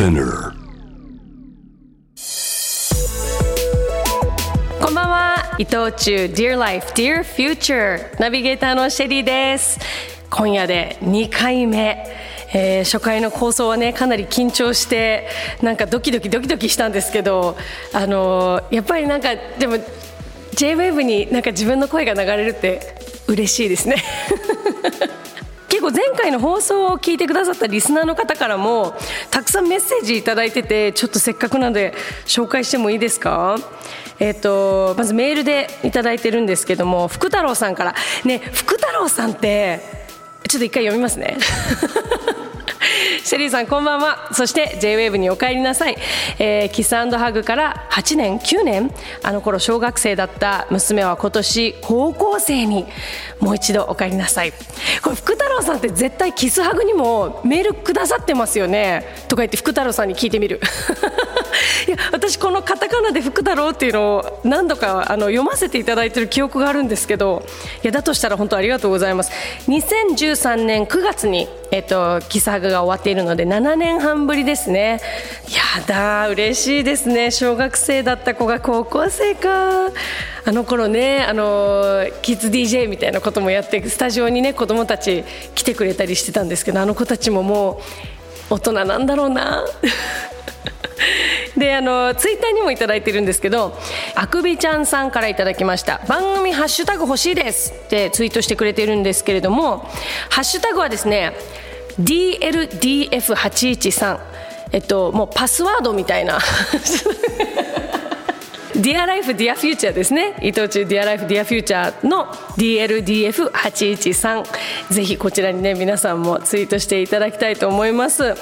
Spinner こんばんは。伊藤忠。Dear Life Dear Future ナビゲーターのシェリーです。今夜で2回目。えー、初回の放送はねかなり緊張してなんかドキドキドキドキしたんですけどあのー、やっぱりなんかでも JWAVE になんか自分の声が流れるって嬉しいですね。構前回の放送を聞いてくださったリスナーの方からもたくさんメッセージいただいててちょっとせっかくなので紹介してもいいですか？えーと、まずメールでいただいてるんですけども福太郎さんから。ね福太郎さんってちょっと一回読みますね。シェリーさんこんばんは。そして JWAVE にお帰りなさい、えー、キスハグから8年9年。あの頃小学生だった娘は今年高校生にもう一度お帰りなさい。これ福太郎さんって絶対キスハグにもメールくださってますよね。とか言って福太郎さんに聞いてみる。いや私このカタカナで福太郎っていうのを何度かあの読ませていただいてる記憶があるんですけど。いやだとしたら本当ありがとうございます。2013年9月にえっと、キスハグが終わっているので7年半ぶりですね。やだ嬉しいですね。小学生だった子が高校生か。あの頃ねあのキッズ DJ みたいなこともやってスタジオにね子供たち来てくれたりしてたんですけどあの子たちももう大人なんだろうな。であのツイッターにも頂いてるんですけどあくびちゃんさんからいただきました。番組ハッシュタグ欲しいですってツイートしてくれてるんですけれどもハッシュタグはですね DLDF813 えっともうパスワードみたいな。Dear Life Dear Future ですね。伊藤忠 Dear Life Dear Future の DLDF813 ぜひこちらにね皆さんもツイートしていただきたいと思います。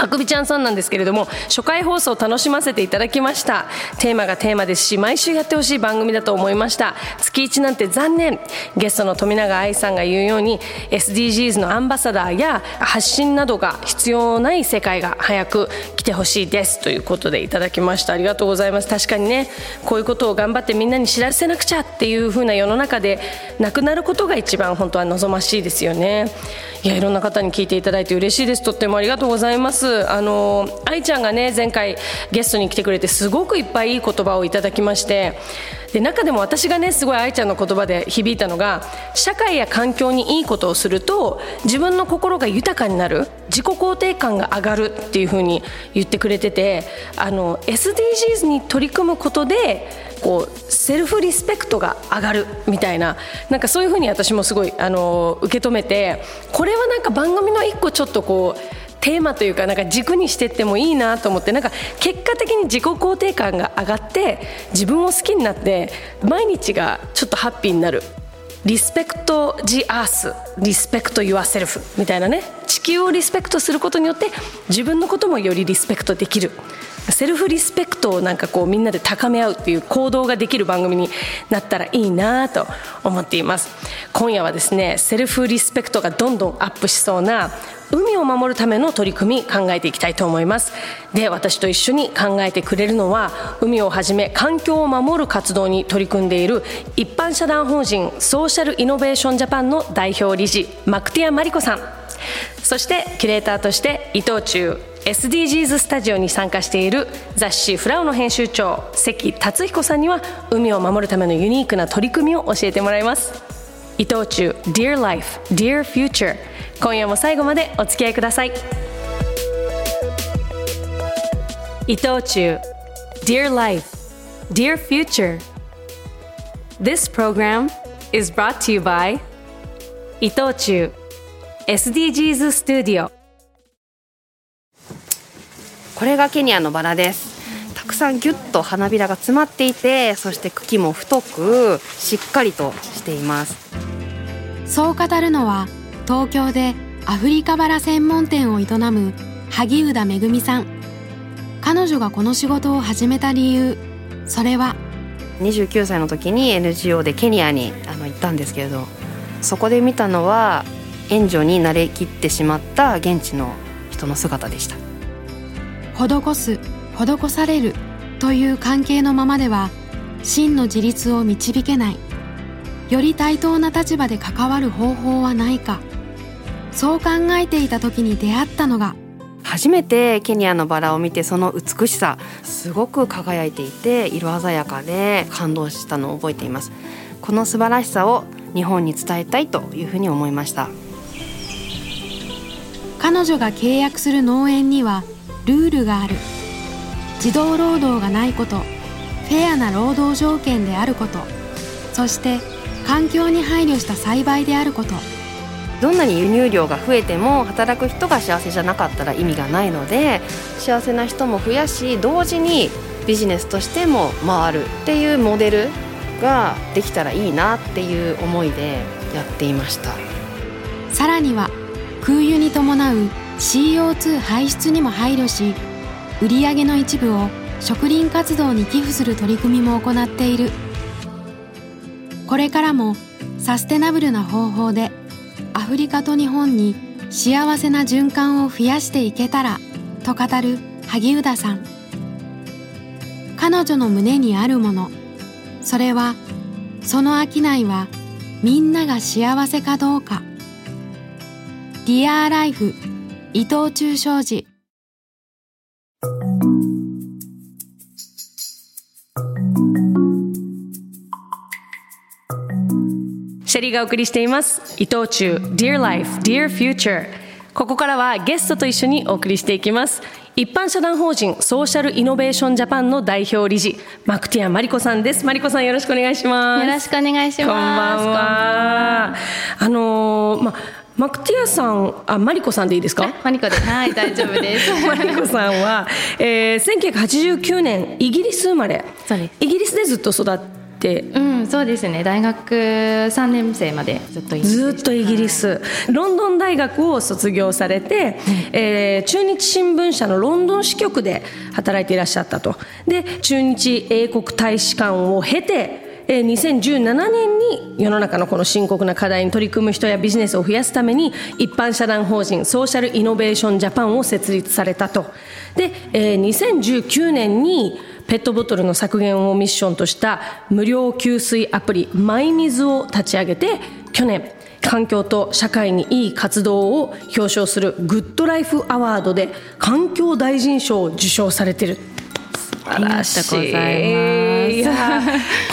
あくびちゃんさんなんですけれども初回放送を楽しませていただきました。テーマがテーマですし毎週やってほしい番組だと思いました。月1なんて残念。ゲストの富永愛さんが言うように SDGs のアンバサダーや発信などが必要ない世界が早く来てほしいですということでいただきました。ありがとうございます。確かにねこういうことを頑張ってみんなに知らせなくちゃっていう風な世の中でなくなることが一番本当は望ましいですよね。いやいろんな方に聞いていただいて嬉しいです。とってもありがとうございます。あの愛ちゃんがね前回ゲストに来てくれてすごくいっぱいいい言葉をいただきましてで中でも私がねすごい愛ちゃんの言葉で響いたのが社会や環境にいいことをすると自分の心が豊かになる自己肯定感が上がるっていうふうに言ってくれててあの SDGs に取り組むことでこうセルフリスペクトが上がるみたいななんかそういうふうに私もすごいあの受け止めてこれはなんか番組の一個ちょっとこうテーマというかなんか軸にしてってもいいなと思ってなんか結果的に自己肯定感が上がって自分を好きになって毎日がちょっとハッピーになる。リスペクト・ジ・アース。リスペクト・ユア・セルフ。みたいなね。地球をリスペクトすることによって自分のこともよりリスペクトできる。セルフリスペクトをなんかこうみんなで高め合うっていう行動ができる番組になったらいいなと思っています。今夜はですねセルフリスペクトがどんどんアップしそうな海を守るための取り組み考えていきたいと思います。で私と一緒に考えてくれるのは海をはじめ環境を守る活動に取り組んでいる一般社団法人ソーシャルイノベーションジャパンの代表理事マクティア・マリコさん。そしてキュレーターとして伊藤忠 SDGs スタジオに参加している雑誌「フラウ」の編集長関達彦さんには海を守るためのユニークな取り組みを教えてもらいます。伊藤忠 Dear Life Dear Future 今夜も最後までお付き合いください。伊藤忠 Dear Life Dear Future This program is brought to you by 伊藤忠。SDGs Studio これがケニアのバラです。たくさんギュッと花びらが詰まっていてそして茎も太くしっかりとしています。そう語るのは東京でアフリカバラ専門店を営む萩生田めぐみさん。彼女がこの仕事を始めた理由。それは29歳の時に NGO でケニアにあの行ったんですけれど。そこで見たのは援助に慣れきってしまった現地の人の姿でした。施す施されるという関係のままでは真の自立を導けない。より対等な立場で関わる方法はないか。そう考えていた時に出会ったのが初めてケニアのバラを見てその美しさすごく輝いていて色鮮やかで感動したのを覚えています。この素晴らしさを日本に伝えたいというふうに思いました彼女が契約する農園にはルールがある。児童労働がないことフェアな労働条件であることそして環境に配慮した栽培であること。どんなに輸入量が増えても働く人が幸せじゃなかったら意味がないので幸せな人も増やし同時にビジネスとしても回るっていうモデルができたらいいなっていう思いでやっていました。さらには空輸に伴う CO2 排出にも配慮し売り上げの一部を植林活動に寄付する取り組みも行っている。これからもサステナブルな方法でアフリカと日本に幸せな循環を増やしていけたらと語る萩生田さん。彼女の胸にあるものそれはその商いはみんなが幸せかどうか。ディアーライフ伊藤忠商事。シェリーがお送りしています。伊藤忠 Dear Life Dear Future ここからはゲストと一緒にお送りしていきます。一般社団法人ソーシャルイノベーションジャパンの代表理事マクティアマリコさんです。マリコさんよろしくお願いします。よろしくお願いします。こんばんは。あのー、まマクティアさんあマリコさんでいいですか？マリコではい大丈夫です。マリコさんは、えー、1989年イギリス生まれ。そうです。イギリスでずっと育って。うんそうですね。大学3年生までずっとずっとイギリス、はい、ロンドン大学を卒業されて、えー、中日新聞社のロンドン支局で働いていらっしゃったと。で中日英国大使館を経て2017年に世の中のこの深刻な課題に取り組む人やビジネスを増やすために一般社団法人ソーシャルイノベーションジャパンを設立されたと。で2019年にペットボトルの削減をミッションとした無料給水アプリ mymizu を立ち上げて去年環境と社会にいい活動を表彰するグッドライフアワードで環境大臣賞を受賞されてる。晴らしい。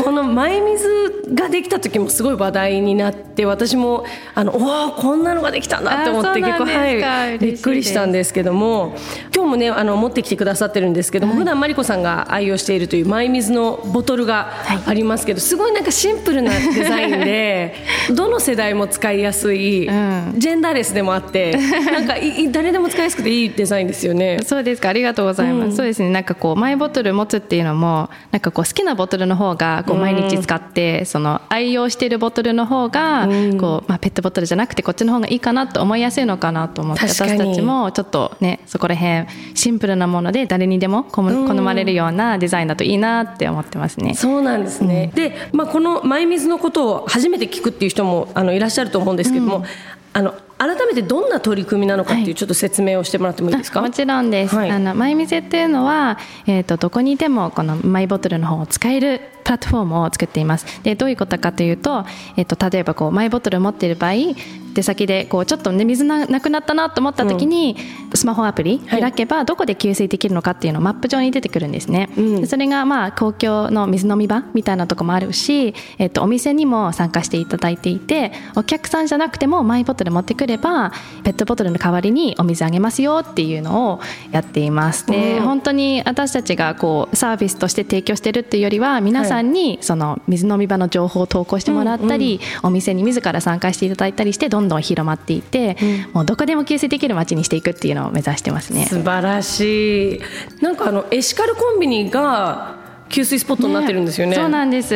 この前 mymizu ができた時もすごい話題になって私もあのおおこんなのができたんだって思って結構はいびっくりしたんですけども今日もねあの持ってきてくださってるんですけども、はい、普段マリコさんが愛用しているという前水のボトルがありますけど、すごいなんかシンプルなデザインで どの世代も使いやすい、うん、ジェンダーレスでもあってなんか誰でも使いやすくていいデザインですよね。そうですか。ありがとうございます。うん、そうですね。なんかこうマイボトル持つっていうのもなんかこう好きなボトルの方がこう毎日使って、その愛用しているボトルの方がこう、まあ、ペットボトルじゃなくてこっちの方がいいかなと思いやすいのかなと思って私たちもちょっとねそこら辺シンプルなもので誰にでも好まれるようなデザインだといいなって思ってますね。そうなんですね、うん、で、まあ、このマイミズのことを初めて聞くっていう人もあのいらっしゃると思うんですけども、うん、あの改めてどんな取り組みなのかっていうちょっと説明をしてもらってもいいですか、はい、もちろんです、はい、あのマイミズっていうのは、えーと、どこにでもこのマイボトルの方を使えるプラットフォームを作っています。でどういうことかというと,、えーと、例えばこうマイボトルを持っている場合出先でこうちょっと、ね、水ななくなったなと思った時に、うん、スマホアプリ開けばどこで給水できるのかっていうのをマップ上に出てくるんですね、うん、それがまあ公共の水飲み場みたいなとこもあるし、えっと、お店にも参加していただいていてお客さんじゃなくてもマイボトル持ってくればペットボトルの代わりにお水あげますよっていうのをやっています。で、うん、本当に私たちがこうサービスとして提供してるっていうよりは皆さんにその水飲み場の情報を投稿してもらったり、お店に自ら参加していただいたりしてどんどん広まっていて、うん、もうどこでも給水できる街にしていくっていうのを目指してますね。素晴らしい。なんかあのエシカルコンビニが給水スポットになってるんですよね、ね、そうなんです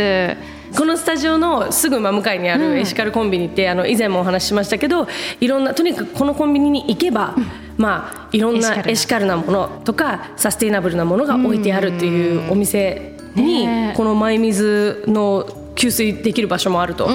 このスタジオのすぐ真向かいにあるエシカルコンビニって、あの以前もお話ししましたけどいろんなとにかくこのコンビニに行けば、まあ、いろんなエシカルなもの。とかサステイナブルなものが置いてあるっていうお店に、このマイ水の給水できる場所もあると。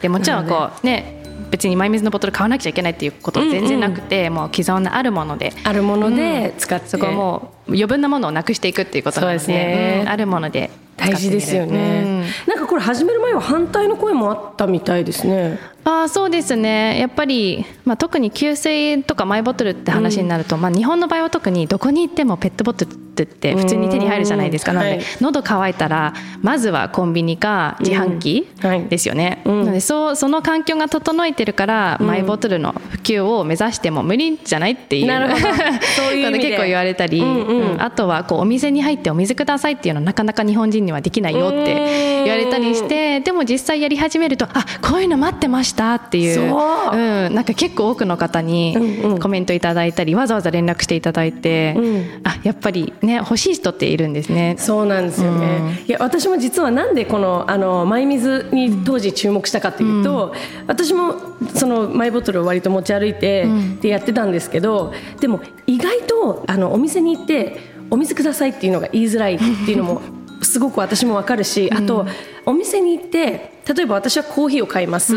でもちろんこうね別にマイ水のボトル買わなくちゃいけないっていうことは全然なくて、もう既存のあるものであるもので使って、そこはもう余分なものをなくしていくっていうことなのですね。うん。あるもので大事ですよね、なんかこれ始める前は反対の声もあったみたいですね。あーそうですね。やっぱり、まあ、特に給水とかマイボトルって話になると、まあ、日本の場合は特にどこに行ってもペットボトルって普通に手に入るじゃないですか、うんなので、はい。喉乾いたらまずはコンビニか自販機うんはい。ですよね、うん。なのでそうその環境が整えてるから、マイボトルの普及を目指しても無理じゃないっていう。なるほど。そういう結構言われたり、うんうん。うん。あとはこうお店に入ってお水くださいっていうのはなかなか日本人にはできないよって言われたりしてでも実際やり始めるとあこういうの待ってましたっていうそう。うん、なんか結構多くの方にうんうん。コメントいただいたり、わざわざ連絡していただいて、うん。あやっぱりね欲しい人っているんですね。そうなんですよね、いや私も実はなんでこのあのマイ水に当時注目したかというと、私もそのマイボトルを割と持ち歩いて、でやってたんですけどでも意外とあのお店に行ってお水くださいっていうのが言いづらいっていうのもすごく私もわかるし、あとお店に行って例えば私はコーヒーを買います、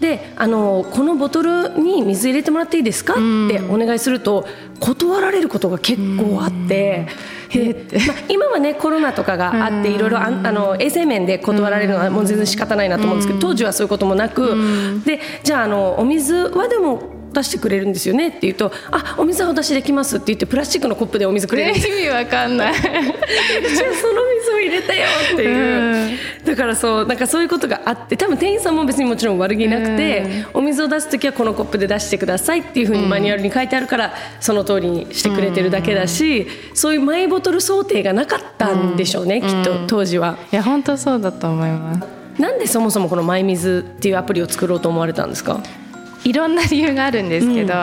であのこのボトルに水入れてもらっていいですか？ってお願いすると断られることが結構あって。でまあ、今はねコロナとかがあっていろいろあの衛生面で断られるのはもう全然仕方ないなと思うんですけど当時はそういうこともなく。でじゃああのお水はでも出してくれるんですよねって言うと「あお水はお出しできます」って言ってプラスチックのコップでお水くれる意味わかんない。じゃあその水を入れたよっていう、だからそうなんかそういうことがあって多分店員さんも別にもちろん悪気なくて、お水を出す時はこのコップで出してくださいっていうふうにマニュアルに書いてあるから、その通りにしてくれてるだけだし、そういうマイボトル想定がなかったんでしょうね、きっと当時は。いや本当そうだと思います。なんでそもそもこのマイ水っていうアプリを作ろうと思われたんですか？いろんな理由があるんですけど、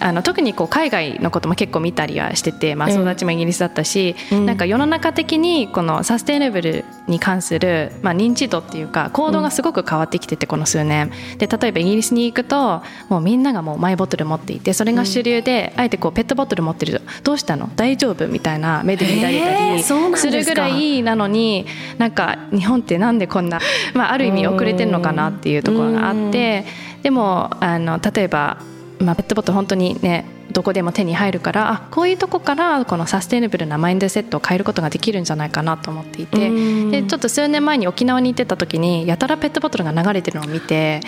あの特にこう海外のことも結構見たりはしてて、まあ、ええ育ちもイギリスだったし、なんか世の中的にこのサステイナブルに関する、まあ、認知度っていうか行動がすごく変わってきててこの数年。で例えばイギリスに行くともうみんながもうマイボトル持っていてそれが主流で、あえてこうペットボトル持ってるとどうしたの？大丈夫みたいな目で見られたりするぐらいなのになんか日本ってなんでこんな、まあ、ある意味遅れてるのかなっていうところがあってでもあの例えば、まあ、ペットボトル本当にねどこでも手に入るからあこういうとこからこのサステイナブルなマインドセットを変えることができるんじゃないかなと思っていてでちょっと数年前に沖縄に行ってた時にやたらペットボトルが流れてるのを見て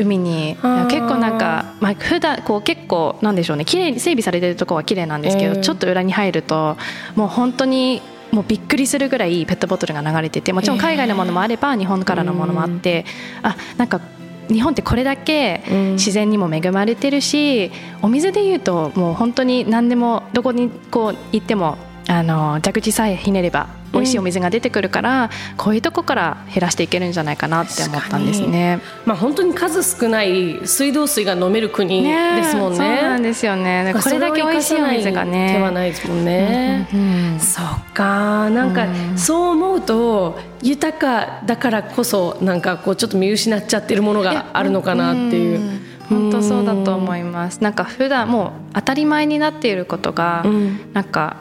海に？結構なんか、まあ、普段こう結構なんでしょうね綺麗に整備されてるところは綺麗なんですけど、えーちょっと裏に入るともう本当にもうびっくりするぐらいペットボトルが流れててもちろん海外のものもあれば日本からのものもあってあなんか日本ってこれだけ自然にも恵まれてるしお水でいうともう本当に何でもどこにこう行ってもあの蛇口さえひねれば美味しいお水が出てくるから、こういうとこから減らしていけるんじゃないかなって思ったんですね。まあ本当に数少ない水道水が飲める国ねですもんね。そうなんですよね。これだけ美味しいお水がね。手はないですもんね。うんそうかなんかそう思うと豊かだからこそなんかこうちょっと見失っちゃってるものがあるのかなっていう。ん本当そうだと思います。なんか普段もう当たり前になっていることが、うんなんか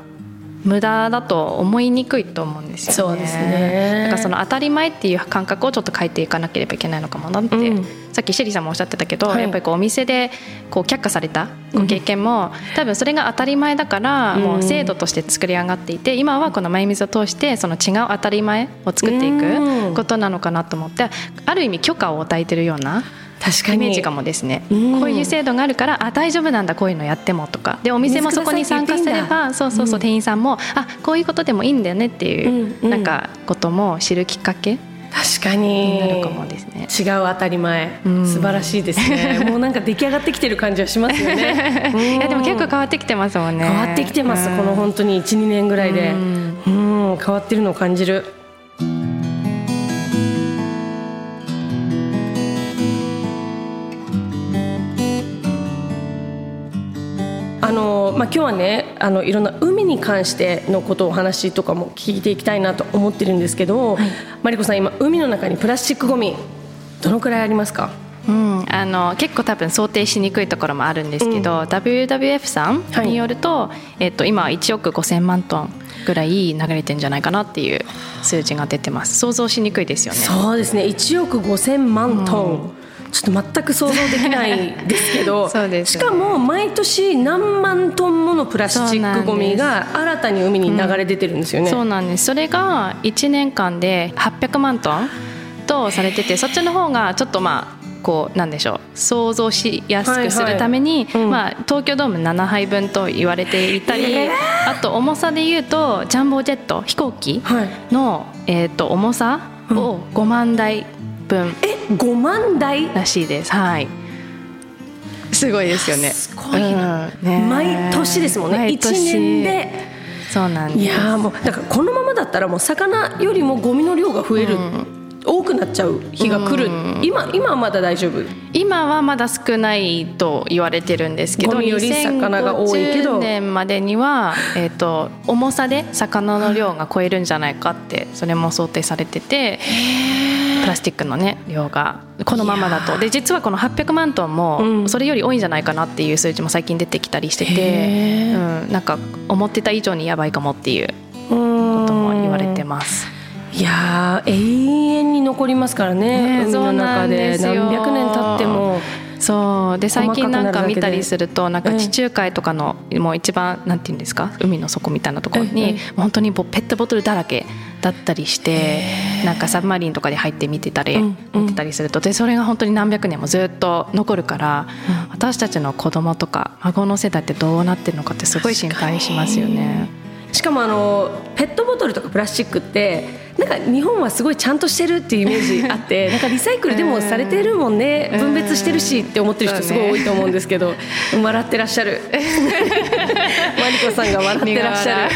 無駄だと思いにくいと思うんですよね。そうですね。なんかその当たり前っていう感覚をちょっと変えていかなければいけないのかもなって、うん。さっきシェリーさんもおっしゃってたけど、はい。やっぱりこうお店でこう却下されたご経験も、多分それが当たり前だから、もう制度として作り上がっていて今はこのマイ水を通してその違う当たり前を作っていうん。くことなのかなと思ってある意味許可を与えてるような。確かに。イメージかもですね、うん。こういう制度があるからあ大丈夫なんだこういうのやってもとか。でお店もそこに参加すればそうそうそう、店員さんもあこういうことでもいいんだよねっていう、うんうん。なんかことも知るきっかけ確かに。になるかもですね。違う当たり前、ん。素晴らしいですね。もうなんか出来上がってきてる感じはしますよね。いやでも結構変わってきてますもんね。変わってきてます、うんこの本当に12年ぐらいで。うん変わってるのを感じるあのまあ、今日はねあのいろんな海に関してのことをお話とかも聞いていきたいなと思ってるんですけど、マリコさん今海の中にプラスチックごみどのくらいありますか？うん、あの結構多分想定しにくいところもあるんですけど、WWF さんはい。によると、えっと、今は1億5000万トンぐらい流れてんじゃないかなっていう数字が出てます。想像しにくいですよね。そうですね。1億5000万トン、ちょっと全く想像できないですけど しかも毎年何万トンものプラスチックごみが新たに海に流れ出てるんですよね。そうなんです。それが1年間で800万トンとされててそっちの方がちょっとまあこうなんでしょう。想像しやすくするために、はいはい。うん。まあ、東京ドーム7杯分と言われていたり、あと重さで言うとジャンボジェット飛行機はい。の、えー、と重さを5万台分。え5万台？らしいです。はい。すごいですよね。すごいな、うん。ね毎年ですもんね。1毎年。年でそうなんです。いやーもうだからこのままだったらもう魚よりもゴミの量が増える、多くなっちゃう日が来る、今今はまだ大丈夫？今はまだ少ないと言われてるんですけどゴミより魚が多いけど。2050年までには、えー、と重さで魚の量が超えるんじゃないかってそれも想定されててプラスチックの、ね、量がこのままだと。で実はこの800万トンうん。もそれより多いんじゃないかなっていう数字も最近出てきたりしてて、へうん、なんか思ってた以上にやばいかもっていうこことも言われてます。いやー永遠に残りますからねね海の中で。何百年経っても。そう。で最近なんか見たり細するとなんかええ。地中海とかのもう一番なんていうんですか海の底みたいなところええ。に本当にペットボトルだらけだったりしてなんかサブマリンとかで入って見てたり見てたりすると。でそれが本当に何百年もずっと残るから私たちの子供とか孫の世代ってどうなってるのかってすごい心配しますよね。しかもあのペットボトルとかプラスチックってなんか日本はすごいちゃんとしてるっていうイメージあって なんかリサイクルでもされてるもんねうん。分別してるしって思ってる人すごい多いと思うんですけど笑ってらっしゃる。マリコさんが笑ってらっしゃる。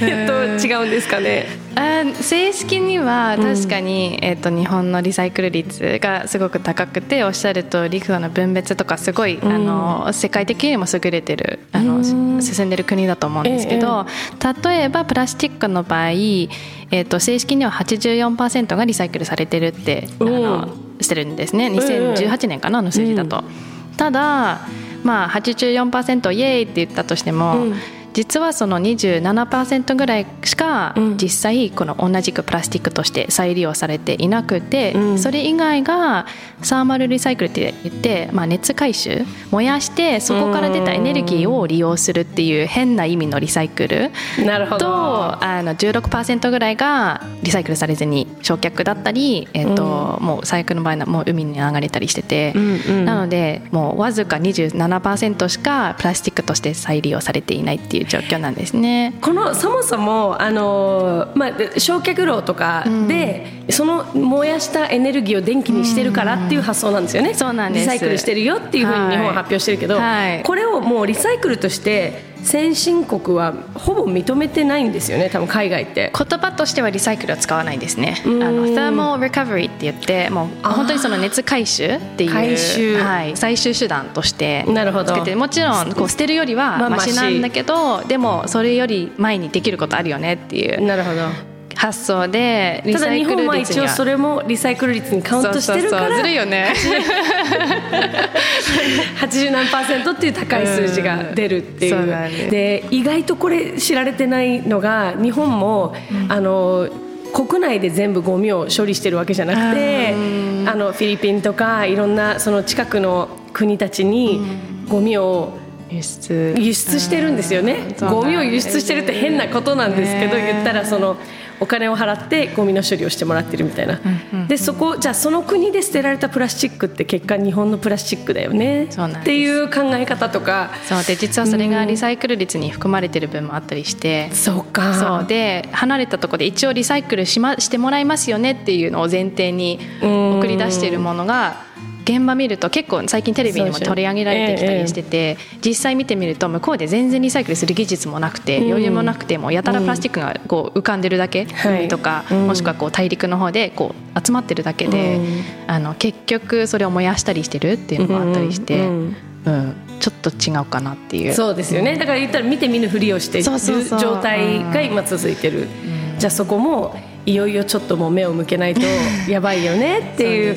と違うんですかねあ正式には確かに、えっと日本のリサイクル率がすごく高くておっしゃる通りその分別とかすごい、あの世界的にも優れてるあの、うん。進んでる国だと思うんですけど、例えばプラスチックの場合、えっと正式には84%がリサイクルされてるって、あのしてるんですね。2018年かなあの数字だと。ただまあ84%イエーイって言ったとしても、うん実はその27%ぐらいしかうん。実際この同じくプラスチックとして再利用されていなくて、うん。それ以外がサーマルリサイクルって言って、まあ、熱回収燃やしてそこから出たエネルギーを利用するっていう変な意味のリサイクル。なるほど。とあの16%ぐらいがリサイクルされずに焼却だったり、えっともう最悪の場合はもう海に流れたりしてて、うんうんなのでもうわずか27%しかプラスチックとして再利用されていないっていう状況なんですね。このそもそもあの、まあ、焼却炉とかで、その燃やしたエネルギーを電気にしてるからっていう発想なんですよね、そうなんです。リサイクルしてるよっていうふうに日本は発表してるけど、はい。これをもうリサイクルとして先進国はほぼ認めてないんですよね多分海外って。言葉としてはリサイクルは使わないですね。あん。の thermal recovery って言ってもう本当にその熱回収っていうはい、最終手段としてなるほど。つけてもちろんこう捨てるよりはまあマシなんだけど、でもそれより前にできることあるよねっていう。なるほど発想でリただ日サイク本は一応ル率にはそれもリサイクル率にカウントしてるからずるいよね。80何パーセントっていう高い数字が出るっていう,、うんですで意外とこれ知られてないのが日本も、あの国内で全部ゴミを処理してるわけじゃなくてあのフィリピンとかいろんなその近くの国たちにゴミを輸出。輸出してるんですよね、うん。ゴミを輸出してるって変なことなんですけど、ね。言ったらそのお金を払ってゴミの処理をしてもらってるみたいな、でそこじゃあその国で捨てられたプラスチックって結果日本のプラスチックだよね。っていう考え方とか。そう。で実はそれがリサイクル率に含まれてる分もあったりして、そうか。そう。で離れたところで一応リサイクルし,、ま、してもらいますよねっていうのを前提に送り出しているものが現場見ると結構最近テレビにも取り上げられてきたりしてて、実際見てみると向こうで全然リサイクルする技術もなくて、うん。余裕もなくてもやたらプラスチックがこう浮かんでるだけ、はい。海とか、うんもしくはこう大陸の方でこう集まってるだけで、うん。あの結局それを燃やしたりしてるっていうのもあったりして、うんうんちょっと違うかなっていう。そうですよね。だから言ったら見て見ぬふりをしている状態が今続いてる、じゃあそこもいよいよちょっともう目を向けないと やばいよねっていう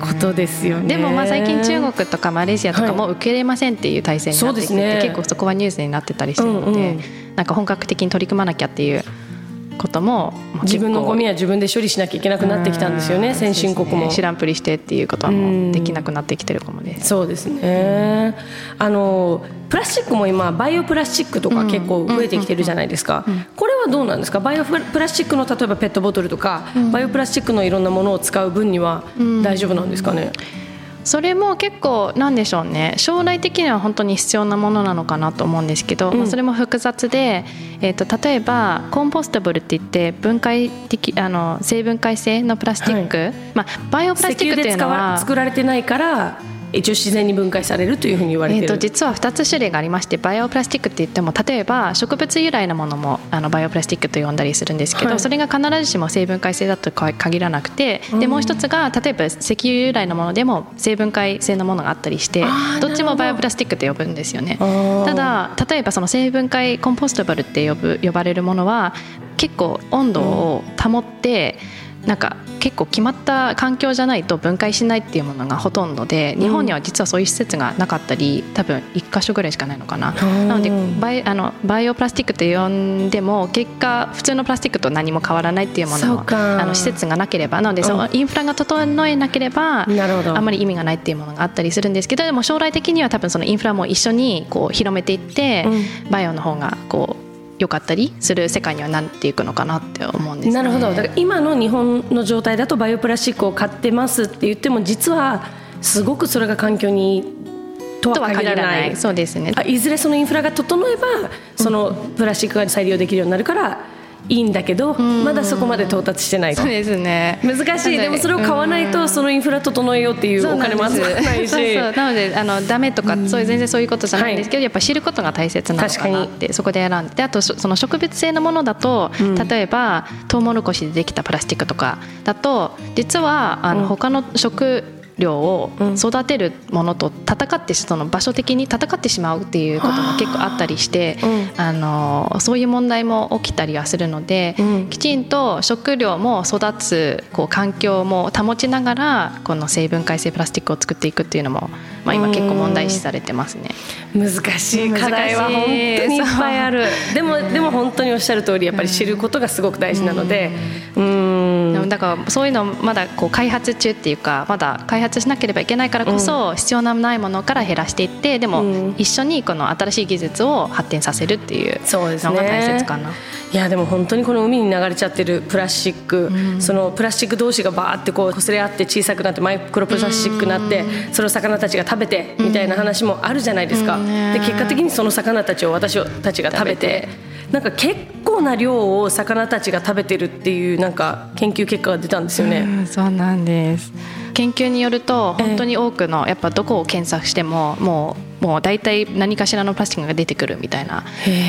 ことですよね。でもまあ最近中国とかマレーシアとかも受け入れませんっていう体制になってきてて、そうですね。結構そこはニュースになってたりしてるので、うんうん。なんか本格的に取り組まなきゃっていうことも自分のゴミは自分で処理しなきゃいけなくなってきたんですよね先進国も、ね、知らんぷりしてっていうことはもうできなくなってきてるかもですそうですね。あのプラスチックも今バイオプラスチックとか結構増えてきてるじゃないですか。これはどうなんですか？バイオプラスチックの例えばペットボトルとか、バイオプラスチックのいろんなものを使う分には大丈夫なんですかね、それも結構なんでしょうね将来的には本当に必要なものなのかなと思うんですけど、うん、まあ、それも複雑で、えーと、例えばコンポスタブルって言って分解的あの成分解性のプラスチック、はい、まあ、バイオプラスチックっていうのは作られてないから一応自然に分解されるというふうに言われてる、えー、と実は2つ種類がありましてバイオプラスチックって言っても例えば植物由来のものもあのバイオプラスチックと呼んだりするんですけど、はい、それが必ずしも成分解性だと限らなくて、うん、でもう一つが例えば石油由来のものでも成分解性のものがあったりしてどっちもバイオプラスチックって呼ぶんですよね。ただ例えばその成分解コンポストバルって呼ぶ呼ばれるものは結構温度を保って、うんなんか結構決まった環境じゃないと分解しないっていうものがほとんどで日本には実はそういう施設がなかったり多分1箇所ぐらいしかないのかな、なのでバイあのバイオプラスチックと呼んでも結果普通のプラスチックと何も変わらないっていうものあの施設がなければ。なのでそのインフラが整えなければあんまり意味がないっていうものがあったりするんですけどでも将来的には多分そのインフラも一緒にこう広めていって、バイオの方がこう良かったりする世界にはなっていくのかなって思うんです、ね、なるほど。だから今の日本の状態だとバイオプラスチックを買ってますって言っても実はすごくそれが環境にとは限らない。そうですね。いずれそのインフラが整えばそのプラスチックが再利用できるようになるからいいんだけどまだそこまで到達してないそうですね。難しい。でもそれを買わないとそのインフラ整えようっていうお金も集まらないし。なのであのダメとかそういう全然そういうことじゃないんですけど、やっぱ知ることが大切なのかなってそこで選んで。あとその植物性のものだと、例えばトウモロコシでできたプラスチックとかだと実はあの他の食量を育てるものと戦ってその場所的に戦ってしまうっていうことも結構あったりして、あのそういう問題も起きたりはするので、きちんと食料も育つこう環境も保ちながらこの成分解性プラスチックを作っていくっていうのも、まあ、今結構問題視されてますね。難しい課題は本当にいっぱいある。でもでも本当におっしゃる通りやっぱり知ることがすごく大事なのでうん。だからそういうのまだこう開発中っていうかまだ開発しなければいけないからこそ必要なないものから減らしていってでも一緒にこの新しい技術を発展させるっていうのが大切かな。いやでも本当にこの海に流れちゃってるプラスチック、うん、そのプラスチック同士がバーってこう擦れ合って小さくなってマイクロプラスチックになって、それを魚たちが食べてみたいな話もあるじゃないですか、で結果的にその魚たちを私たちが食べて。なんか結構な量を魚たちが食べてるっていうなんか研究結果が出たんですよね。そうなんです。研究によると本当に多くのやっぱどこを検索してももうもう大体何かしらのプラスチックが出てくるみたいな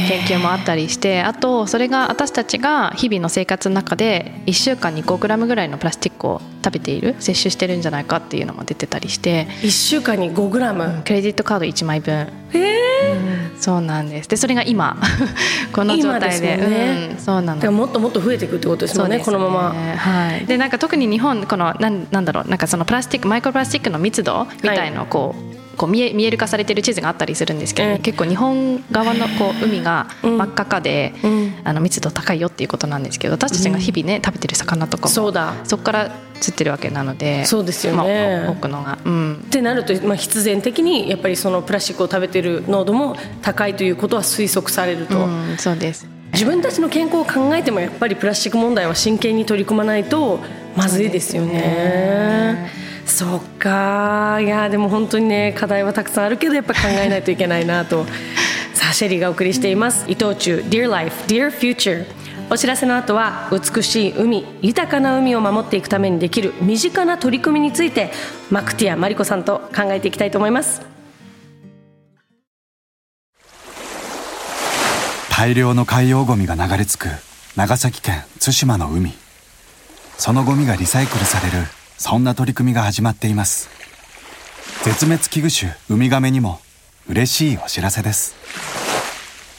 研究もあったりしてあとそれが私たちが日々の生活の中で1週間に 5g ぐらいのプラスチックを食べている摂取してるんじゃないかっていうのも出てたりして1週間に 5g、うん、クレジットカード1枚分。うん、そうなんです。でそれが今 この状態で、ね、うん、そうなのもっともっと増えていくってことですもんね、ね、このまま。はい。でなんか特に日本このなんなんだろうなんかそのプラスチックマイクロプラスチックの密度みたいのをこう、はいこう見え見える化されてる地図があったりするんですけど、ね、結構日本側のこう海が真っ赤かで、うん、あの密度高いよっていうことなんですけど私たちが日々ね食べてる魚とかもそうだ。そこから釣ってるわけなのでそうですよね、まあ、多くのが。うん、ってなると、まあ、必然的にやっぱりそのプラスチックを食べてる濃度も高いということは推測されると。うん、そうです。自分たちの健康を考えてもやっぱりプラスチック問題は真剣に取り組まないとまずいですよね。そうか。いやでも本当にね課題はたくさんあるけどやっぱ考えないといけないなと。さあシェリーがお送りしています。伊藤忠 Dear Life Dear Future お知らせの後は美しい海豊かな海を守っていくためにできる身近な取り組みについてマクティアマリコさんと考えていきたいと思います。大量の海洋ゴミが流れ着く長崎県対馬の海。そのゴミがリサイクルされるそんな取り組みが始まっています。絶滅危惧種ウミガメにも嬉しいお知らせです。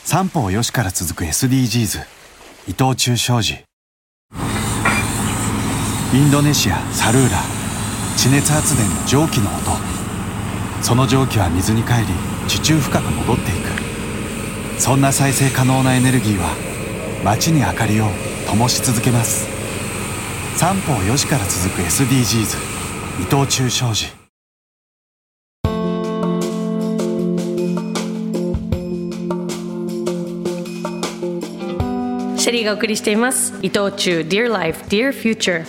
三方よしから続く SDGs 伊藤忠商事。インドネシアサルーラ地熱発電の蒸気の音。その蒸気は水に帰り地中深く戻っていく。そんな再生可能なエネルギーは街に明かりを灯し続けます。三方4時から続く SDGs 伊藤忠商事。シェリーがお送りしています。伊藤忠 Dear Life Dear Future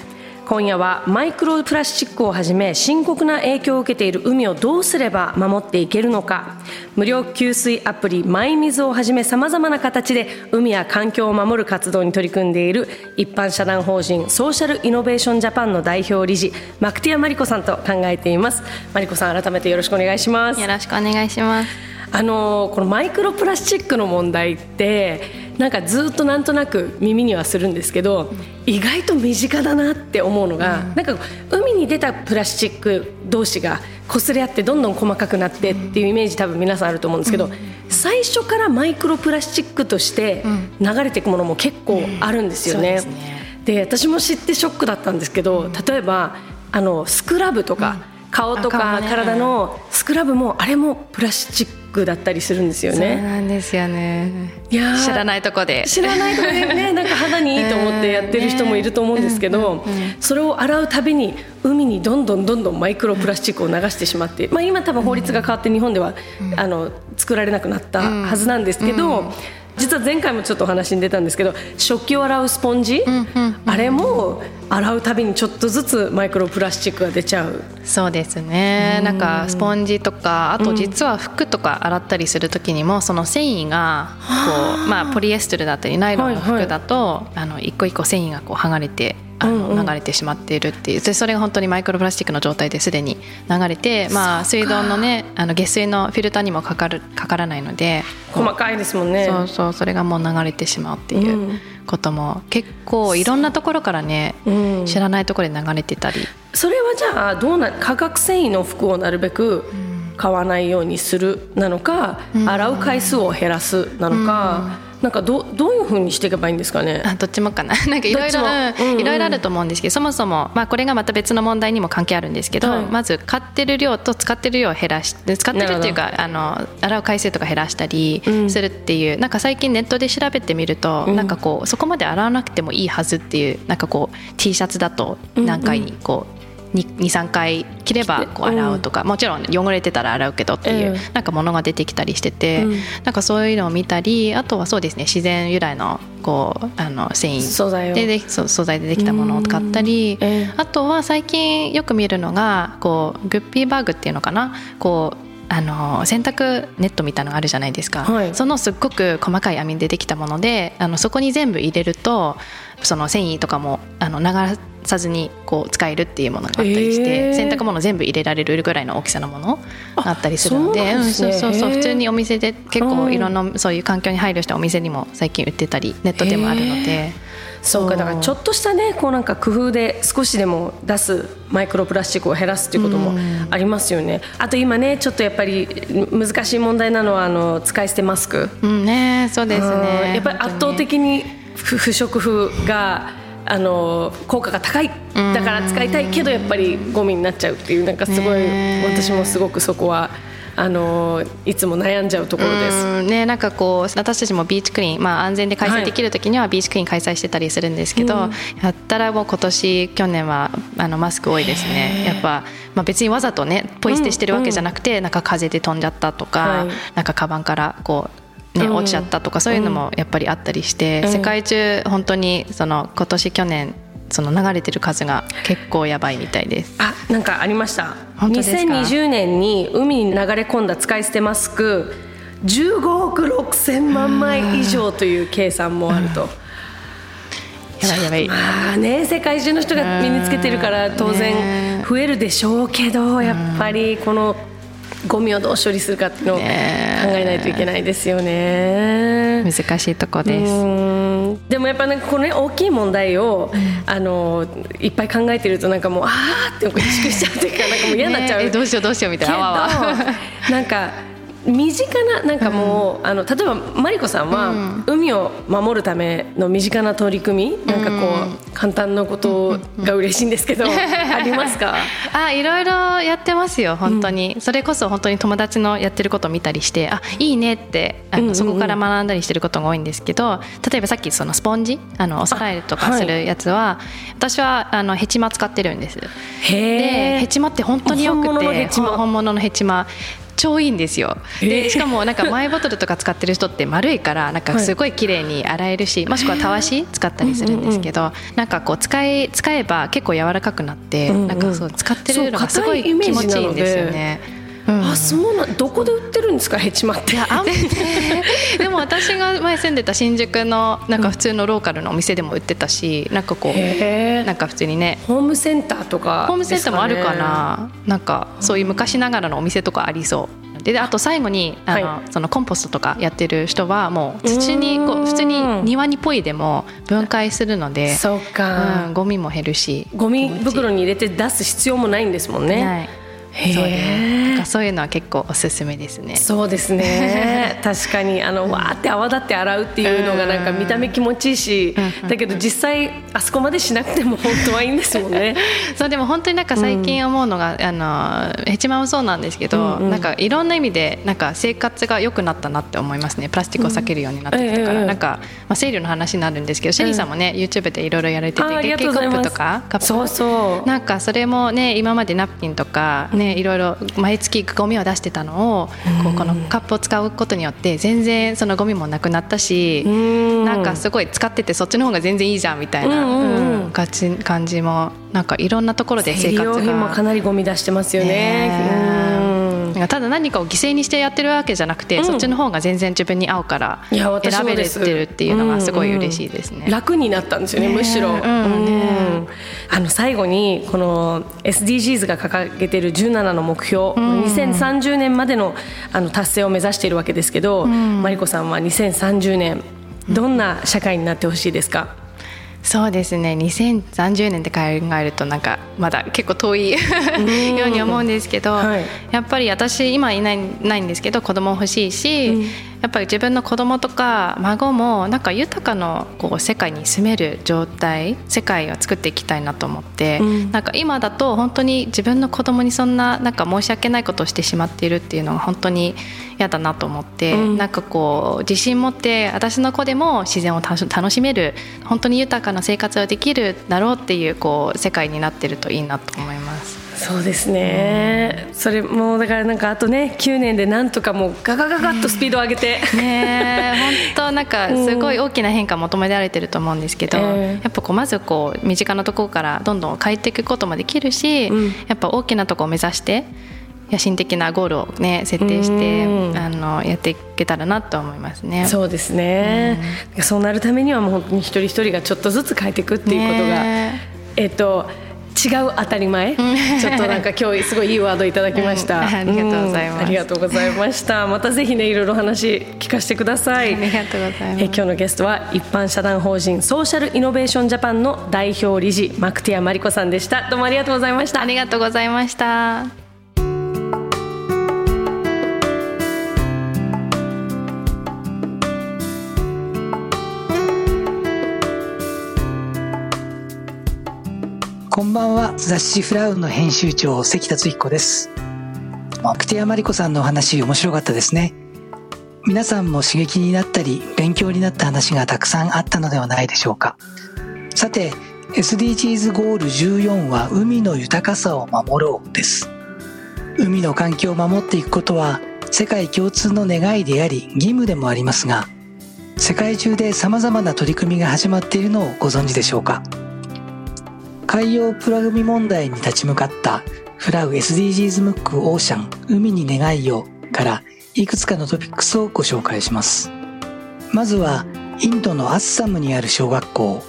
今夜はマイクロプラスチックをはじめ深刻な影響を受けている海をどうすれば守っていけるのか。無料給水アプリマイミズをはじめさまざまな形で海や環境を守る活動に取り組んでいる一般社団法人ソーシャルイノベーションジャパンの代表理事マクティアマリコさんと考えています。マリコさん改めてよろしくお願いします。よろしくお願いします。あのこのマイクロプラスチックの問題ってなんかずっとなんとなく耳にはするんですけど意外と身近だなって思うのが、なんか海に出たプラスチック同士が擦れ合ってどんどん細かくなってっていうイメージ多分皆さんあると思うんですけど、最初からマイクロプラスチックとして流れていくものも結構あるんですよね。で私も知ってショックだったんですけど例えばあのスクラブとか、顔とか体のスクラブもあれもプラスチックだったりするんですよね。そうなんですよね。いや知らないとこで。知らないとこでね、なんか肌にいいと思ってやってる人もいると思うんですけど、それを洗うたびに海にどんどんどんどんマイクロプラスチックを流してしまって、まあ今多分法律が変わって日本では、あの作られなくなったはずなんですけど。実は前回もちょっとお話に出たんですけど食器を洗うスポンジ、あれも洗うたびにちょっとずつマイクロプラスチックが出ちゃう。そうですね、なんかスポンジとかあと実は服とか洗ったりする時にもその繊維がこう、まあ、ポリエステルだったりナイロンの服だと、あの一個一個繊維がこう剥がれてあの流れてしまっているっていう。でそれが本当にマイクロプラスチックの状態ですでに流れて、まあ、水道のねあの下水のフィルターにもかかるかからないので細かいですもんね。そうそうそれがもう流れてしまうっていうことも結構いろんなところからね、うん、知らないところで流れてたり。それはじゃあどうな化学繊維の服をなるべく買わないようにするなのか、うん、洗う回数を減らすなのか、うんなんかどどういうふうにしていけばいいんですかね？あどっちもかな。なんかいろいろいろいろあると思うんですけどそもそも、まあ、これがまた別の問題にも関係あるんですけど、はい、まず買ってる量と使ってる量を減らし使ってるっていうかあの洗う回数とか減らしたりするっていう、うん、なんか最近ネットで調べてみると、うん、なんかこうそこまで洗わなくてもいいはずっていうなんかこう T シャツだと何回にこう、23回着ればこう洗うとか、もちろん汚れてたら洗うけどっていう、なんかものが出てきたりしてて、なんかそういうのを見たりあとはそうですね自然由来のこうあの繊維。素材でで素材でできたものを使ったり、あとは最近よく見るのがこうグッピーバッグっていうのかな？こうあの洗濯ネットみたいなのあるじゃないですか、はい、そのすっごく細かい網でできたものであのそこに全部入れるとその繊維とかもあの流さずにこう使えるっていうものがあったりして、えー、洗濯物全部入れられるぐらいの大きさのものがあったりするのでうん、そうそうそう普通にお店で結構いろんなそういう環境に配慮したお店にも最近売ってたりネットでもあるので。そうかだからちょっとしたねこうなんか工夫で少しでも出すマイクロプラスチックを減らすっていうこともありますよね。あと今ねちょっとやっぱり難しい問題なのはあの使い捨てマスク。うんねそうですね。やっぱり圧倒的に不織布があの効果が高い。だから使いたいけどやっぱりゴミになっちゃうっていうなんかすごい私もすごくそこは。あのいつも悩んじゃうところです。ね、なんかこう私たちもビーチクリーン、まあ、安全で開催できる時にはビーチクリーン開催してたりするんですけど、はい、やったらもう今年去年はあのマスク多いですね。やっぱ、まあ、別にわざとねポイ捨てしてるわけじゃなくて、うん。うん、なんか風で飛んじゃったとか、はい、なんかカバンからこうね、落ちちゃったとかそういうのもやっぱりあったりして、世界中本当にその今年去年その流れてる数が結構やばいみたいです。あなんかありました。2020年に海に流れ込んだ使い捨てマスク15億6千万枚以上という計算もあると。やばいやばい。まあね世界中の人が身につけてるから当然増えるでしょうけどやっぱりこのゴミをどう処理するかっていうのを考えないといけないですよね。難しいとこです。でもやっぱなんかこの、ね、大きい問題を、うん、あのいっぱい考えてるとなんかもうああって萎縮しちゃうというかなんかもう嫌になっちゃう、ね、どうしようどうしようみたいな。なんか身近ななんかもう、あの例えばマリコさんは、海を守るための身近な取り組み、なんかこう簡単なことが嬉しいんですけど、ありますか？あいろいろやってますよ本当に、それこそ本当に友達のやってることを見たりしてあいいねってあの、そこから学んだりしてることが多いんですけど例えばさっきそのスポンジあのお皿入れとかするやつは、私はあのヘチマ使ってるんです。でヘチマって本当によくて本物のヘチマ超いいんですよ。でしかもなんかマイボトルとか使ってる人って丸いからなんかすごい綺麗に洗えるし、もしくはたわし使ったりするんですけど、なんかこう使い使えば結構柔らかくなって、なんかそう使ってるのがすごい気持ちいいんですよね。うん。あそうなんどこで売ってるんですかヘチマって。でも私が前住んでた新宿のなんか普通のローカルのお店でも売ってたしなんかこうなんか普通にね。ホームセンターとかホームセンターもあるかな。なんかそういう昔ながらのお店とかありそう。でであと最後にあの、はそのコンポストとかやってる人はもう土にこう普通に庭にポイでも分解するのでそうか、うん、ゴミも減るし。ゴミ袋に入れて出す必要もないんですもんね、そうそういうのは結構おすすめですね。そうですね。確かにあのわーって泡立って洗うっていうのがなんか見た目気持ちいいし、だけど実際あそこまでしなくても本当はいいんですもんね。そうでも本当になんか最近思うのが、あのヘチマもそうなんですけど、なんかいろんな意味でなんか生活が良くなったなって思いますね。プラスチックを避けるようになってきたから、ええなんか、まあ、生理の話になるんですけど、シェリーさんもね YouTube でいろいろやられてて月経コップとかカップそうそう。なんかそれもね今までナプキンとかね、いろいろ毎月ゴミを出してたのをこうこのカップを使うことによって全然そのゴミもなくなったしん。なんかすごい使っててそっちの方が全然いいじゃんみたいな、うん感じもなんかいろんなところで生活が。もかなりゴミ出してますよね。ねうんなんかただ何かを犠牲にしてやってるわけじゃなくて、そっちの方が全然自分に合うから選べれてるっていうのがすごい嬉しいですね。楽になったんですよねねむしろ、うんうん。あの最後にこの SDGs が掲げてる17の目標、2030年までのあの達成を目指しているわけですけど、マリコさんは2030年どんな社会になってほしいですか、そうですね。2030年って考えるとなんかまだ結構遠い ように思うんですけど、はい。やっぱり私今いないないんですけど子供欲しいし、やっぱり自分の子供とか孫もなんか豊かなこう世界に住める状態世界を作っていきたいなと思って、なんか今だと本当に自分の子供にそんななんか申し訳ないことをしてしまっているっていうのが本当に嫌だなと思って、なんかこう自信持って私の子でも自然を楽し楽しめる本当に豊かな生活ができるだろうっていうこう世界になってるといいなと思います。そうですね、それもうだからなんかあとね9年でなんとかもうガガガガッとスピードを上げて、ねえ本当なんかすごい大きな変化求められてると思うんですけど、ええ。やっぱこうまずこう身近なところからどんどん変えていくこともできるし、やっぱ大きなところを目指して野心的なゴールをね設定してうん。あのやっていけたらなと思いますね。そうですね、そうなるためにはもう本当に一人一人がちょっとずつ変えていくっていうことが、ねえっと違う当たり前？ちょっとなんか今日すごいいいワードいただきました、うん。ありがとうございます。ん。ありがとうございました。またぜひねいろいろ話聞かせてください。ありがとうございます。え今日のゲストは一般社団法人ソーシャルイノベーションジャパンの代表理事マクティアマリコさんでした。どうもありがとうございました。ありがとうございました。こんばんは。雑誌フラウンの編集長関達彦です。クティアマリコさんのお話面白かったですね。皆さんも刺激になったり勉強になった話がたくさんあったのではないでしょうか。さて SDGs ゴール14は海の豊かさを守ろうです。海の環境を守っていくことは世界共通の願いであり義務でもありますが世界中で様々な取り組みが始まっているのをご存知でしょうか？海洋プラゴミ問題に立ち向かったフラウ SDGs ムックオーシャン海に願いをからいくつかのトピックスをご紹介します。まずはインドのアッサムにある小学校。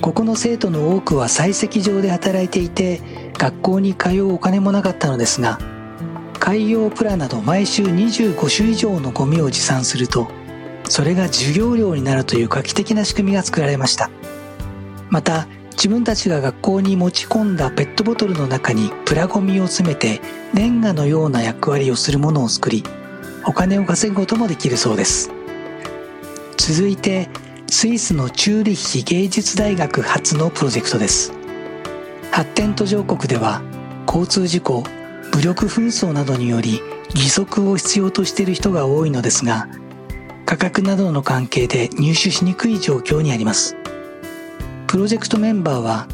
ここの生徒の多くは採石場で働いていて学校に通うお金もなかったのですが海洋プラなど毎週25種以上のゴミを持参するとそれが授業料になるという画期的な仕組みが作られました。また自分たちが学校に持ち込んだペットボトルの中にプラゴミを詰めてレンガのような役割をするものを作りお金を稼ぐこともできるそうです。続いてスイスのチューリッヒ芸術大学発のプロジェクトです。発展途上国では交通事故武力紛争などにより義足を必要としている人が多いのですが価格などの関係で入手しにくい状況にあります。プロジェクトメンバーは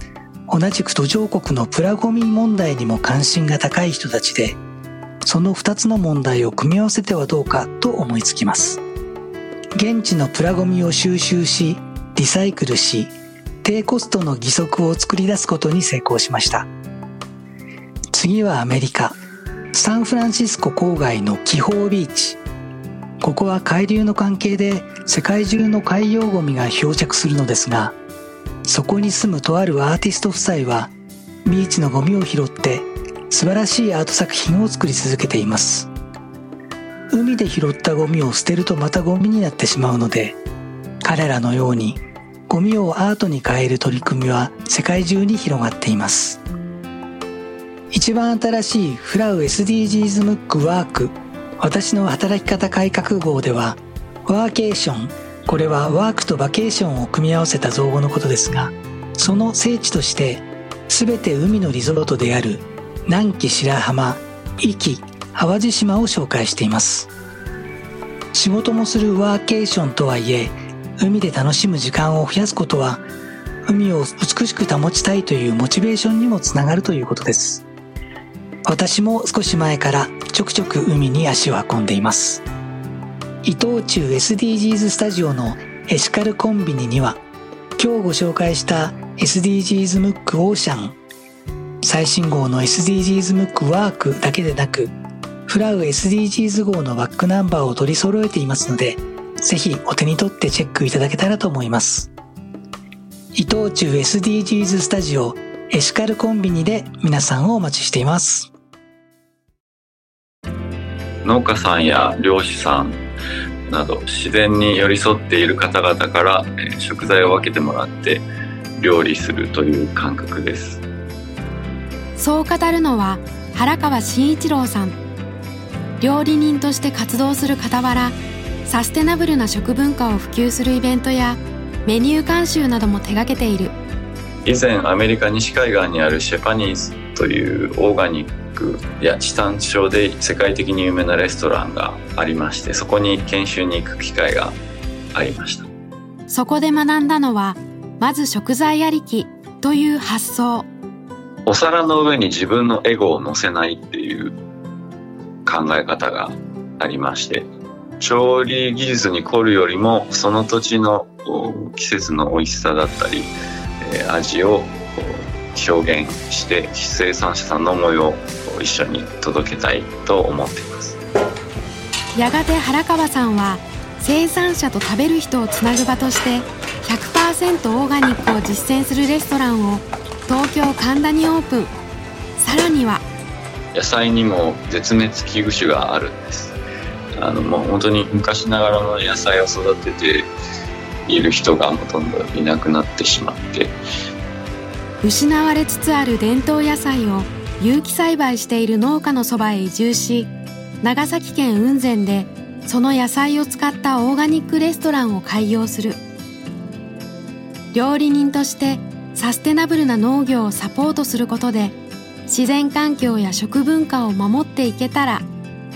同じく途上国のプラゴミ問題にも関心が高い人たちでその2つの問題を組み合わせてはどうかと思いつきます。現地のプラゴミを収集しリサイクルし低コストの義足を作り出すことに成功しました。次はアメリカ。サンフランシスコ郊外の気泡ビーチ。ここは海流の関係で世界中の海洋ゴミが漂着するのですがそこに住むとあるアーティスト夫妻はビーチのゴミを拾って素晴らしいアート作品を作り続けています。海で拾ったゴミを捨てるとまたゴミになってしまうので彼らのようにゴミをアートに変える取り組みは世界中に広がっています。一番新しいフラウ SDGs ムックワーク私の働き方改革号ではワーケーションこれはワークとバケーションを組み合わせた造語のことですがその聖地として全て海のリゾートである南紀白浜壱岐淡路島を紹介しています。仕事もするワーケーションとはいえ海で楽しむ時間を増やすことは海を美しく保ちたいというモチベーションにもつながるということです。私も少し前からちょくちょく海に足を運んでいます。伊藤忠 SDGs スタジオのエシカルコンビニには今日ご紹介した SDGs ムックオーシャン最新号の SDGs ムックワークだけでなくフラウ SDGs 号のバックナンバーを取り揃えていますのでぜひお手に取ってチェックいただけたらと思います。伊藤忠 SDGs スタジオエシカルコンビニで皆さんをお待ちしています。農家さんや漁師さんなど自然に寄り添っている方々から食材を分けてもらって料理するという感覚です。そう語るのは原川真一郎さん。料理人として活動する傍らサステナブルな食文化を普及するイベントやメニュー監修なども手掛けている。以前アメリカ西海岸にあるシェパニーズというオーガニックや地産地消で世界的に有名なレストランがありましてそこに研修に行く機会がありました。そこで学んだのはまず食材ありきという発想。お皿の上に自分のエゴを乗せないっていう考え方がありまして調理技術に凝るよりもその土地の季節の美味しさだったり味を表現して生産者さんの思いを一緒に届けたいと思っています。やがて原川さんは生産者と食べる人をつなぐ場として100%オーガニックを実践するレストランを東京神田にオープン。さらには野菜にも絶滅危惧種があるんです。あのもう本当に昔ながらの野菜を育てている人がほとんどいなくなってしまって。失われつつある伝統野菜を有機栽培している農家のそばへ移住し長崎県雲仙でその野菜を使ったオーガニックレストランを開業する。料理人としてサステナブルな農業をサポートすることで自然環境や食文化を守っていけたら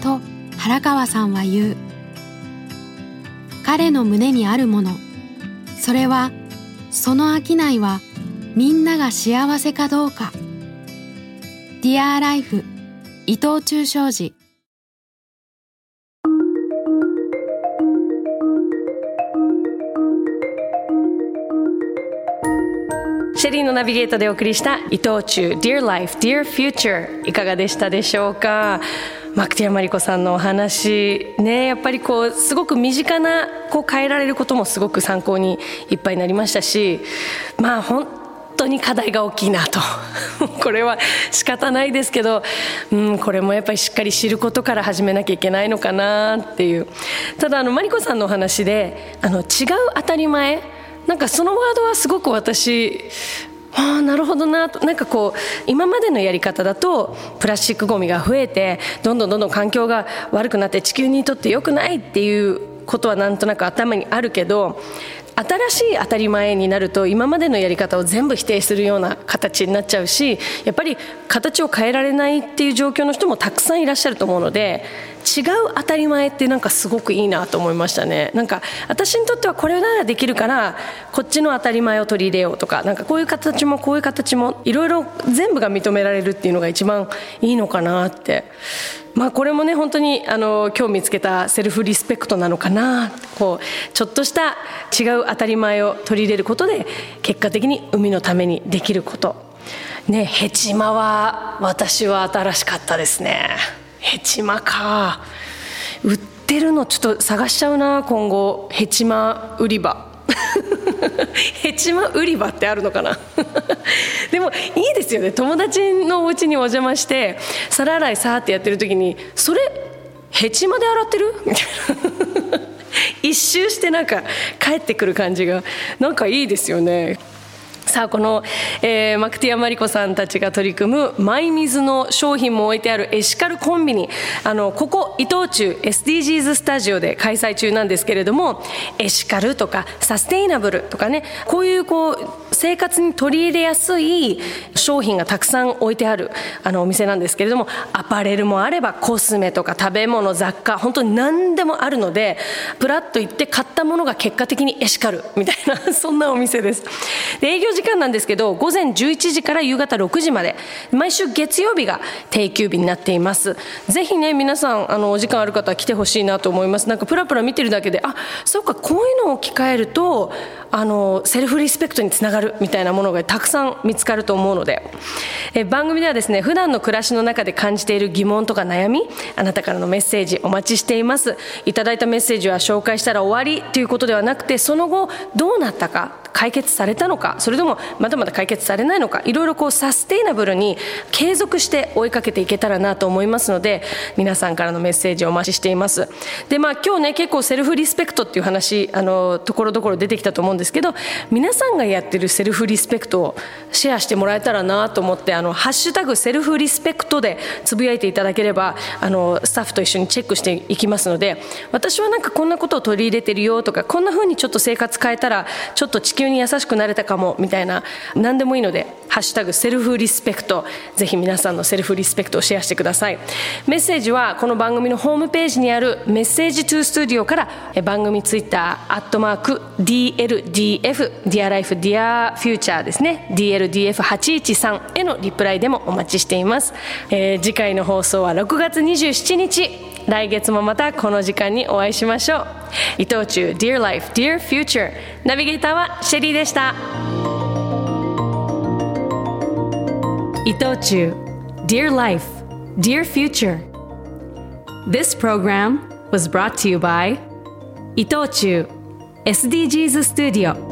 と原川さんは言う。彼の胸にあるものそれはその商いはみんなが幸せかどうか。Dear Life 伊藤忠商事。シェリーのナビゲートでお送りした伊藤忠 Dear Life, Dear Future いかがでしたでしょうか？マクティアマリコさんのお話ねやっぱりこうすごく身近なこう変えられることもすごく参考にいっぱいになりましたしまあ本当に課題が大きいなと。これは仕方ないですけど、うん、これもやっぱりしっかり知ることから始めなきゃいけないのかなっていう。ただあのマリコさんのお話であの違う当たり前なんかそのワードはすごく私ああなるほどなと。なんかこう今までのやり方だとプラスチックごみが増えてどんどんどんどん環境が悪くなって地球にとって良くないっていうことはなんとなく頭にあるけど新しい当たり前になると今までのやり方を全部否定するような形になっちゃうしやっぱり形を変えられないっていう状況の人もたくさんいらっしゃると思うので違う当たり前ってなんかすごくいいなと思いましたね。なんか私にとってはこれならできるからこっちの当たり前を取り入れようとかなんかこういう形もこういう形もいろいろ全部が認められるっていうのが一番いいのかなって。まあ、これもね本当にあの今日見つけたセルフリスペクトなのかなこうちょっとした違う当たり前を取り入れることで結果的に海のためにできること。ねヘチマは私は新しかったですね。ヘチマか。売ってるのちょっと探しちゃうな今後。ヘチマ売り場。ヘチマ売り場ってあるのかな。でもいいですよね。友達のお家にお邪魔して皿洗いさーってやってる時に「それヘチマで洗ってる?」みたいな。一周してなんか帰ってくる感じがなんかいいですよね。さあこの、えー、マクティア・マリコさんたちが取り組むマイミズの商品も置いてあるエシカルコンビニ。あのここ伊藤忠 SDGs スタジオで開催中なんですけれどもエシカルとかサステイナブルとかねこういうこう生活に取り入れやすい商品がたくさん置いてあるあのお店なんですけれどもアパレルもあればコスメとか食べ物雑貨本当に何でもあるのでプラッと行って買ったものが結果的にエシカルみたいなそんなお店です。で営業時間なんですけど午前11時から夕方6時まで毎週月曜日が定休日になっています。ぜひね皆さんあのお時間ある方は来てほしいなと思います。なんかプラプラ見てるだけであそうかこういうのを置き換えるとあのセルフリスペクトにつながるみたいなものがたくさん見つかると思うので。え番組ではですね普段の暮らしの中で感じている疑問とか悩みあなたからのメッセージお待ちしています。いただいたメッセージは紹介したら終わりということではなくてその後どうなったか解決されたのかそれともまだまだ解決されないのかいろいろこうサステイナブルに継続して追いかけていけたらなと思いますので皆さんからのメッセージをお待ちしています。でまあ今日ね結構セルフリスペクトっていう話あのところどころ出てきたと思うんですけど皆さんがやってるセルフリスペクトをシェアしてもらえたらなと思ってあのハッシュタグセルフリスペクトでつぶやいていただければあのスタッフと一緒にチェックしていきますので私はなんかこんなことを取り入れてるよとかこんな風にちょっと生活変えたらちょっと地球に優しくなれたかもみたいな何でもいいので「ハッシュタグセルフリスペクト」ぜひ皆さんのセルフリスペクトをシェアしてください。メッセージはこの番組のホームページにある「メッセージトゥースタジオ」から番組ツイッター「アットマーク #DLDF」「DearLife DearFuture」ですね。DLDF813 へのリプライでもお待ちしています、えー、次回の放送は6月27日。来月もまたこの時間にお会いしましょう。伊藤忠 Dear Life Dear Future ナビゲーターはシェリーでした。Itochu, Dear Life, Dear Future. This program was brought to you by Itochu, SDGs Studio.